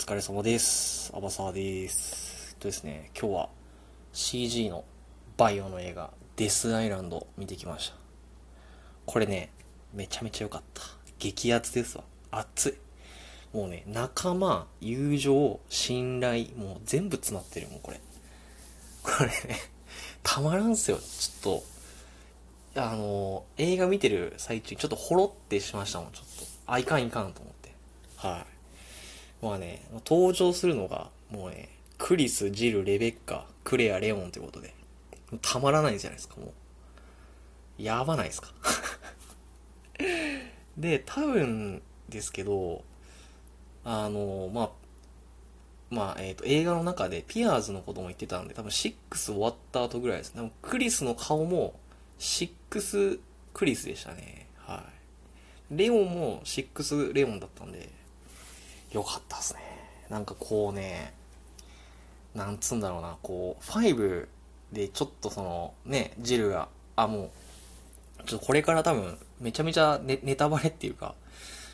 疲れ様です。アバサーです。えっとですね、今日は CG のバイオの映画、デスアイランド見てきました。これね、めちゃめちゃ良かった。激アツですわ。熱い。もうね、仲間、友情、信頼、もう全部詰まってる、もうこれ。これね、たまらんすよ。ちょっと、あの、映画見てる最中にちょっとほろってしましたもん、ちょっと。あ、いかんいかんと思って。はい。まあね、登場するのが、もうね、クリス、ジル、レベッカ、クレア、レオンということで、たまらないじゃないですか、もう。やばないですか。で、多分ですけど、あの、まあ、まあ、えっ、と、映画の中でピアーズのことも言ってたんで、多分6終わった後ぐらいですね。多分クリスの顔も6クリスでしたね。はい。レオンも6レオンだったんで、よかったですね。なんかこうね、なんつうんだろうな、こう、5でちょっとその、ね、ジルが、あ、もう、ちょっとこれから多分、めちゃめちゃネネタバレっていうか、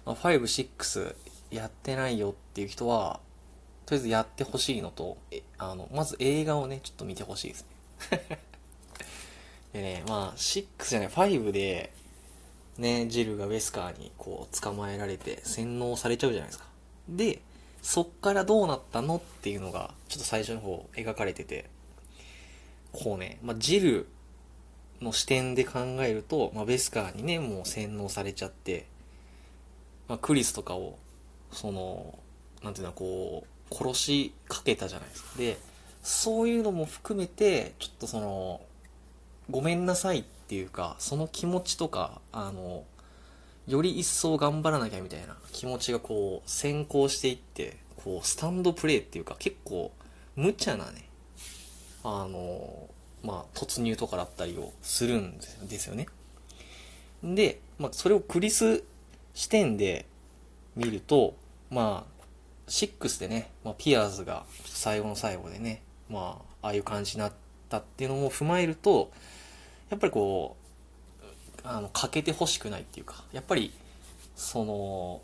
まあ、5、6やってないよっていう人は、とりあえずやってほしいのと、えあの、まず映画をね、ちょっと見てほしいですね。でね、まあ、6じゃない、5で、ね、ジルがウェスカーにこう捕まえられて洗脳されちゃうじゃないですか。で、そっからどうなったのっていうのが、ちょっと最初の方描かれてて、こうね、まあ、ジルの視点で考えると、まあ、ベスカーにね、もう洗脳されちゃって、まあ、クリスとかを、その、なんていうの、こう、殺しかけたじゃないですか。で、そういうのも含めて、ちょっとその、ごめんなさいっていうか、その気持ちとか、あの、より一層頑張らなきゃみたいな気持ちがこう、先行していって、こう、スタンドプレイっていうか、結構、無茶なね、あの、まあ、突入とかだったりをするんですよね。で、まあ、それをクリス視点で見ると、まあ、6でね、まあ、ピアーズが最後の最後でね、まあ、ああいう感じになったっていうのも踏まえると、やっぱりこう、あの、欠けてほしくないっていうか、やっぱり、その、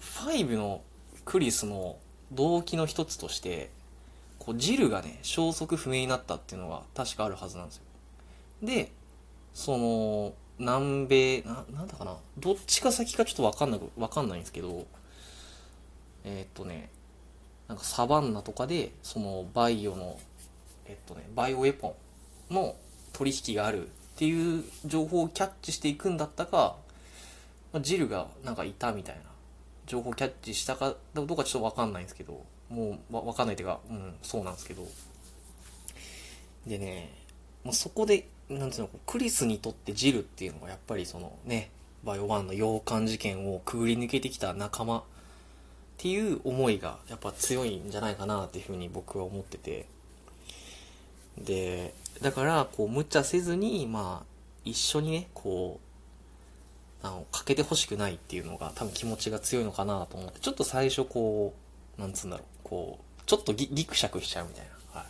5のクリスの動機の一つとして、こう、ジルがね、消息不明になったっていうのが確かあるはずなんですよ。で、その、南米、な、なんだかな、どっちが先かちょっとわかんなく、わかんないんですけど、えーっとね、なんかサバンナとかで、そのバイオの、えっとね、バイオウェポンの取引があるっていう情報をキャッチしていくんだったか、まあジルがなんかいたみたいな情報をキャッチしたかどうかちょっとわかんないんですけど、もうわわかんないっていうか、うん、そうなんですけど。でね、もうそこで、なんていうの、クリスにとってジルっていうのがやっぱりそのね、バイオ1の洋館事件をくぐり抜けてきた仲間っていう思いがやっぱ強いんじゃないかなっていうふうに僕は思ってて。で、だから、こう、無茶せずに、まあ、一緒にね、こう、あの、かけてほしくないっていうのが多分気持ちが強いのかなと思って、ちょっと最初こう、なんつうんだろう、こう、ちょっとぎギクシャクしちゃうみたいな、はい。っ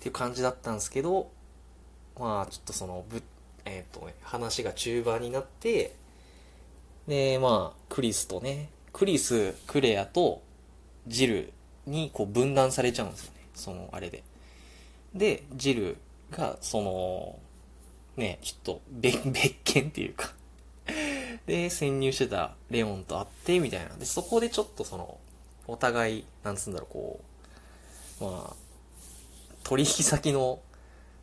ていう感じだったんですけど、まあ、ちょっとその、ぶ、えっ、とね、話が中盤になって、で、まあ、クリスとね、クリス、クレアとジルにこう分断されちゃうんですよね。その、あれで。で、ジルが、その、ね、ちょっと別、別件っていうか で、潜入してたレオンと会って、みたいな。で、そこでちょっとその、お互い、なんつうんだろう、こう、まあ、取引先の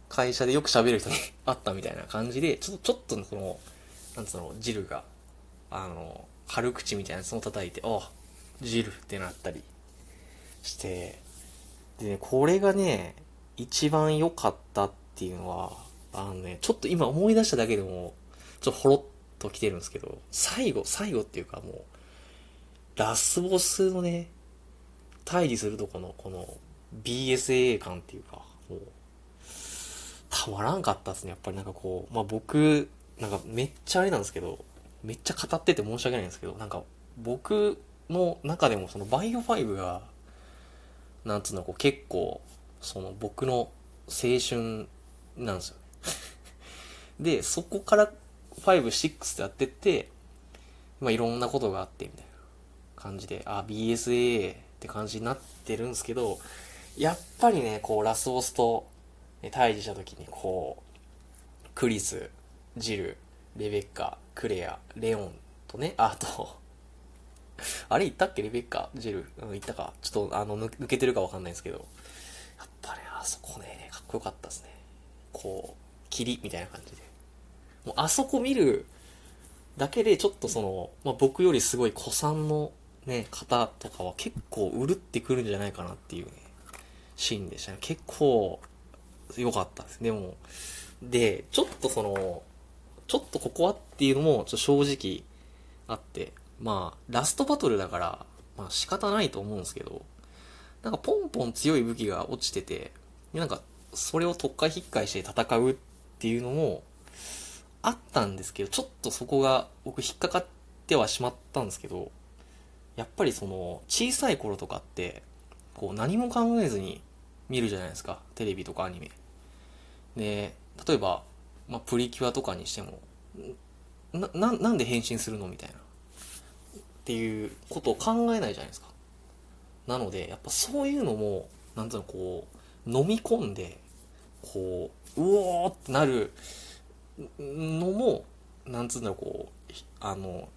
会社でよく喋る人に 会ったみたいな感じで、ちょっと、ちょっとその、なんつうの、ジルが、あの、軽口みたいなやつも叩いて、あ、ジルってなったりして、でね、これがね、一番良かったっていうのは、あのね、ちょっと今思い出しただけでも、ちょっとほろっと来てるんですけど、最後、最後っていうかもう、ラスボスのね、対峙するとこの、この、BSAA 感っていうか、もう、たまらんかったですね。やっぱりなんかこう、まあ僕、なんかめっちゃあれなんですけど、めっちゃ語ってて申し訳ないんですけど、なんか僕の中でもそのバイオ5が、なんつうの、こう結構、その僕の青春なんですよね。で、そこから5、6ってやってって、まあいろんなことがあってみたいな感じで、あ、BSA って感じになってるんですけど、やっぱりね、こう、ラスボスと、ね、対峙した時に、こう、クリス、ジル、レベッカ、クレア、レオンとね、あと、あれ言ったっけ？レベッカ、ジル、うん、言ったか。ちょっと、あの、抜けてるかわかんないんですけど、やっぱね、あそこね、かっこよかったですね。こう、霧みたいな感じで。もう、あそこ見るだけで、ちょっとその、まあ、僕よりすごい古参のね、方とかは結構うるってくるんじゃないかなっていうね、シーンでしたね。結構、良かったです。でも、で、ちょっとその、ちょっとここはっていうのも、ちょっと正直あって、まあ、ラストバトルだから、まあ仕方ないと思うんですけど、なんかポンポン強い武器が落ちてて、なんか、それを特化引っかえして戦うっていうのも、あったんですけど、ちょっとそこが僕引っかかってはしまったんですけど、やっぱりその、小さい頃とかって、こう何も考えずに見るじゃないですか。テレビとかアニメ。で、例えば、まあ、プリキュアとかにしても、な、な、なんで変身するのみたいな。っていうことを考えないじゃないですか。なので、やっぱそういうのも、なんていうの、こう、飲み込んで、こう、うおーってなるのも、なんつうんだろう、こう、あの、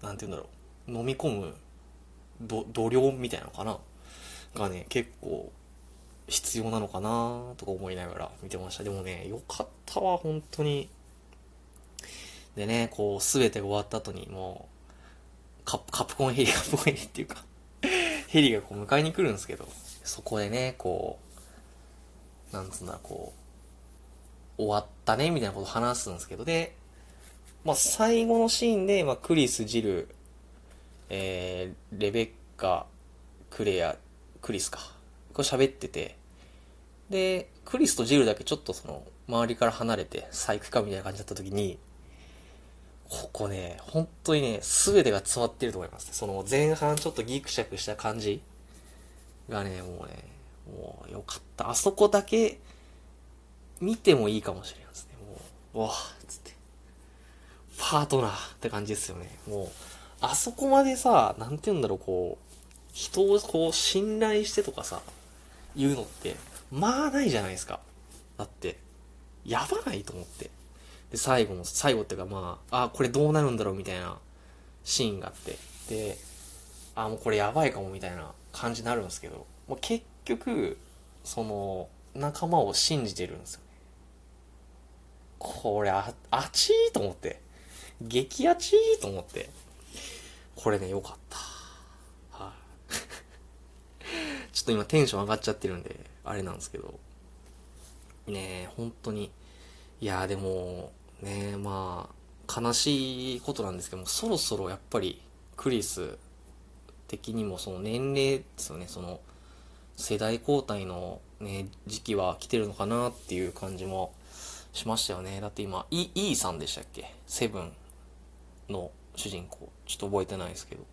なんていうんだろう、飲み込む、ど、度量みたいなのかな？がね、結構、必要なのかなとか思いながら見てました。でもね、よかったわ、本当に。でね、こう、すべてが終わった後に、もう、カカプコンヘリ、カプコンヘリっていうかヘリがこう迎えに来るんですけど、そこでね、こう、なんつうんだ、こう、終わったね、みたいなこと話すんですけど、で、まあ、最後のシーンで、まあ、クリス、ジル、えー、レベッカ、クレア、クリスか。これ喋ってて、で、クリスとジルだけちょっとその、周りから離れて、細工かみたいな感じだった時に、ここね、本当にね、すべてが詰まってると思います。その前半ちょっとギクシャクした感じがね、もうね、もうよかった。あそこだけ見てもいいかもしれないですね。もう、わぁ、つって。パートナーって感じですよね。もう、あそこまでさ、なんて言うんだろう、こう、人をこう信頼してとかさ、言うのって、まあないじゃないですか。だって、やばないと思って。で、最後の、最後っていうかまあ、あ、これどうなるんだろうみたいなシーンがあって、で、あ、もうこれやばいかもみたいな感じになるんですけど、もう結局、その、仲間を信じてるんですよ。これ、あ、あちーと思って。激あちーと思って。これね、よかった。はい、ちょっと今テンション上がっちゃってるんで、あれなんですけど。ねえ、本当に。いやでも、ねえまあ、悲しいことなんですけども、そろそろやっぱり、クリス的にもその年齢ですよね、その、世代交代のね、時期は来てるのかなっていう感じもしましたよね。だって今、イ、イさんでしたっけ？セブンの主人公。ちょっと覚えてないですけど。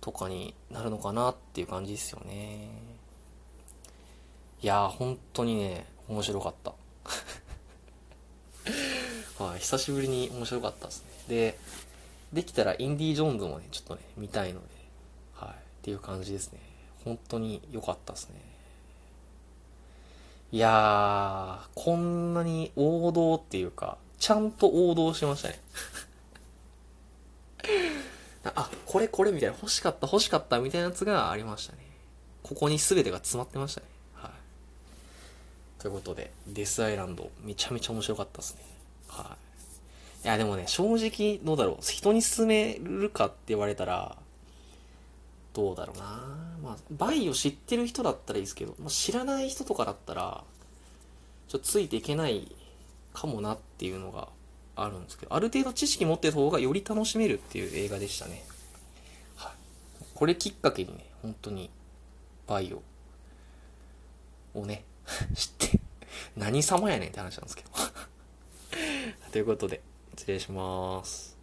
とかになるのかなっていう感じですよね。いやー、本当にね、面白かった。はい、久しぶりに面白かったですね。で、できたらインディ・ジョーンズもね、ちょっとね、見たいので、はい、っていう感じですね。本当に良かったですね。いやー、こんなに王道っていうか、ちゃんと王道しましたね。あ、これこれみたいな、欲しかった欲しかったみたいなやつがありましたね。ここに全てが詰まってましたね。はい。ということで、デスアイランド、めちゃめちゃ面白かったですね。はい。いや、でもね、正直、どうだろう。人に勧めるかって言われたら、どうだろうなまあ、バイを知ってる人だったらいいですけど、まあ、知らない人とかだったら、ちょっとついていけないかもなっていうのがあるんですけど、ある程度知識持ってた方がより楽しめるっていう映画でしたね。はい。これきっかけにね、本当に、バイオをね、知って、何様やねんって話なんですけど。ということで、失礼します。